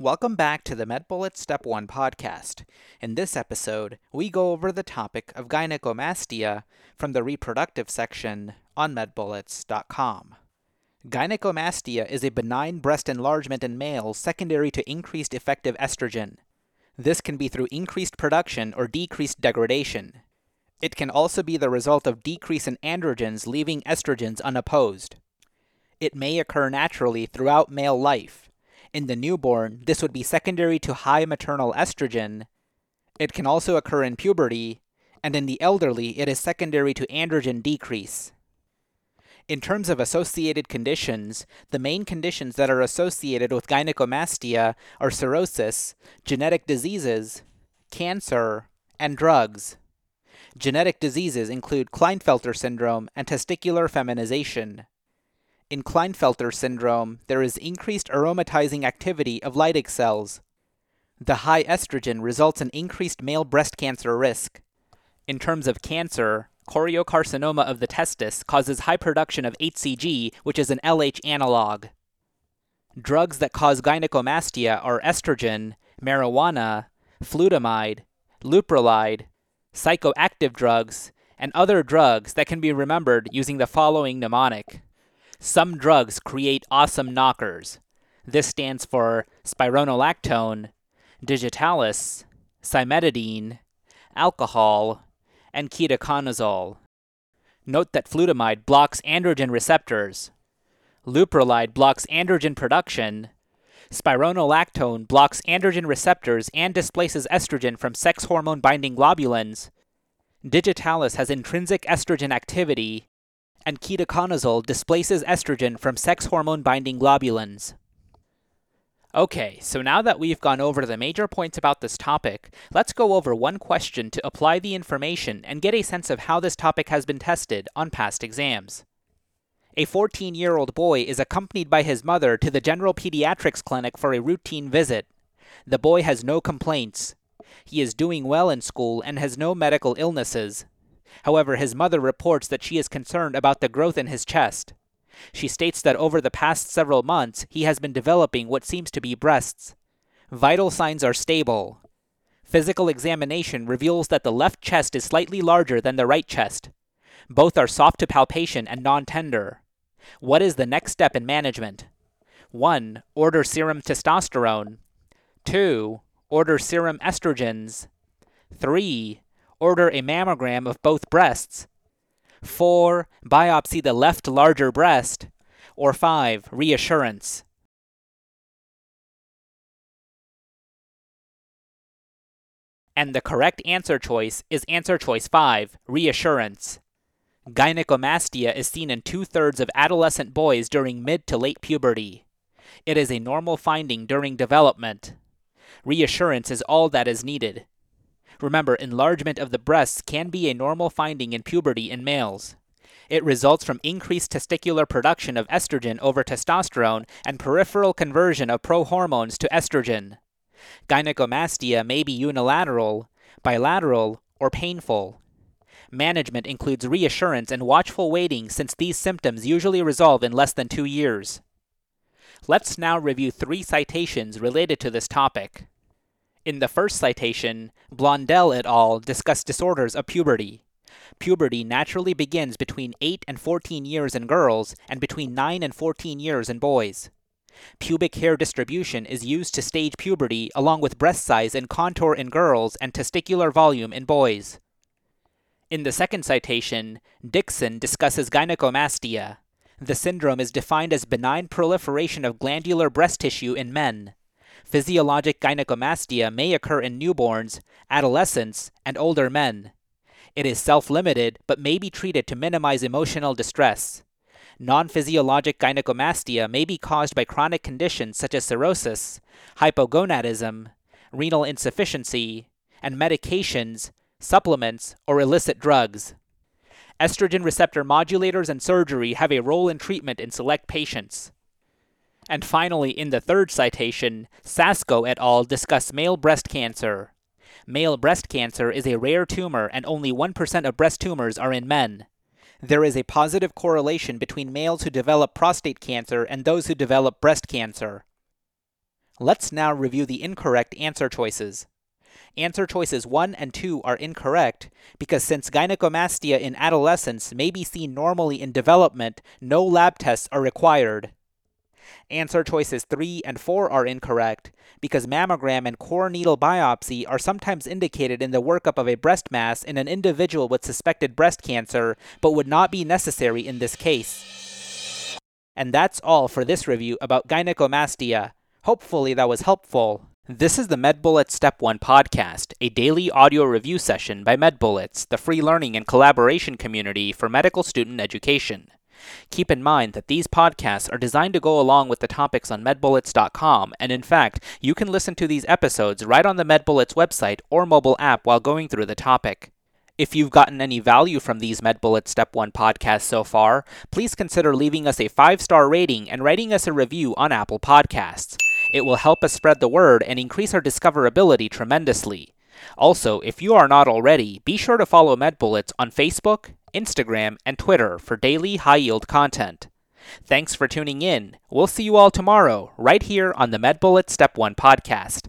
Welcome back to the MedBullets Step 1 podcast. In this episode, we go over the topic of gynecomastia from the reproductive section on medbullets.com. Gynecomastia is a benign breast enlargement in males secondary to increased effective estrogen. This can be through increased production or decreased degradation. It can also be the result of decrease in androgens leaving estrogens unopposed. It may occur naturally throughout male life in the newborn, this would be secondary to high maternal estrogen. It can also occur in puberty, and in the elderly, it is secondary to androgen decrease. In terms of associated conditions, the main conditions that are associated with gynecomastia are cirrhosis, genetic diseases, cancer, and drugs. Genetic diseases include Klinefelter syndrome and testicular feminization. In Klinefelter syndrome, there is increased aromatizing activity of Leydig cells. The high estrogen results in increased male breast cancer risk. In terms of cancer, choriocarcinoma of the testis causes high production of HCG, which is an LH analog. Drugs that cause gynecomastia are estrogen, marijuana, flutamide, leuprolide, psychoactive drugs, and other drugs that can be remembered using the following mnemonic. Some drugs create awesome knockers. This stands for spironolactone, digitalis, cimetidine, alcohol, and ketoconazole. Note that flutamide blocks androgen receptors. Leuprolide blocks androgen production. Spironolactone blocks androgen receptors and displaces estrogen from sex hormone binding globulins. Digitalis has intrinsic estrogen activity and ketoconazole displaces estrogen from sex hormone binding globulins. Okay, so now that we've gone over the major points about this topic, let's go over one question to apply the information and get a sense of how this topic has been tested on past exams. A 14 year old boy is accompanied by his mother to the general pediatrics clinic for a routine visit. The boy has no complaints. He is doing well in school and has no medical illnesses. However, his mother reports that she is concerned about the growth in his chest. She states that over the past several months, he has been developing what seems to be breasts. Vital signs are stable. Physical examination reveals that the left chest is slightly larger than the right chest. Both are soft to palpation and non tender. What is the next step in management? 1. Order serum testosterone. 2. Order serum estrogens. 3 order a mammogram of both breasts. 4. Biopsy the left larger breast. Or 5. Reassurance. And the correct answer choice is answer choice 5, reassurance. Gynecomastia is seen in two thirds of adolescent boys during mid to late puberty. It is a normal finding during development. Reassurance is all that is needed. Remember, enlargement of the breasts can be a normal finding in puberty in males. It results from increased testicular production of estrogen over testosterone and peripheral conversion of prohormones to estrogen. Gynecomastia may be unilateral, bilateral, or painful. Management includes reassurance and watchful waiting since these symptoms usually resolve in less than two years. Let's now review three citations related to this topic. In the first citation, Blondell et al. discuss disorders of puberty. Puberty naturally begins between 8 and 14 years in girls and between 9 and 14 years in boys. Pubic hair distribution is used to stage puberty along with breast size and contour in girls and testicular volume in boys. In the second citation, Dickson discusses gynecomastia. The syndrome is defined as benign proliferation of glandular breast tissue in men. Physiologic gynecomastia may occur in newborns, adolescents, and older men. It is self limited but may be treated to minimize emotional distress. Non physiologic gynecomastia may be caused by chronic conditions such as cirrhosis, hypogonadism, renal insufficiency, and medications, supplements, or illicit drugs. Estrogen receptor modulators and surgery have a role in treatment in select patients. And finally, in the third citation, Sasco et al. discuss male breast cancer. Male breast cancer is a rare tumor, and only 1% of breast tumors are in men. There is a positive correlation between males who develop prostate cancer and those who develop breast cancer. Let's now review the incorrect answer choices. Answer choices 1 and 2 are incorrect because since gynecomastia in adolescence may be seen normally in development, no lab tests are required. Answer choices 3 and 4 are incorrect because mammogram and core needle biopsy are sometimes indicated in the workup of a breast mass in an individual with suspected breast cancer, but would not be necessary in this case. And that's all for this review about gynecomastia. Hopefully that was helpful. This is the MedBullets Step 1 podcast, a daily audio review session by MedBullets, the free learning and collaboration community for medical student education. Keep in mind that these podcasts are designed to go along with the topics on medbullets.com, and in fact, you can listen to these episodes right on the MedBullets website or mobile app while going through the topic. If you've gotten any value from these MedBullets Step 1 podcasts so far, please consider leaving us a five star rating and writing us a review on Apple Podcasts. It will help us spread the word and increase our discoverability tremendously. Also, if you are not already, be sure to follow MedBullets on Facebook, Instagram, and Twitter for daily high yield content. Thanks for tuning in. We'll see you all tomorrow, right here on the MedBullets Step 1 podcast.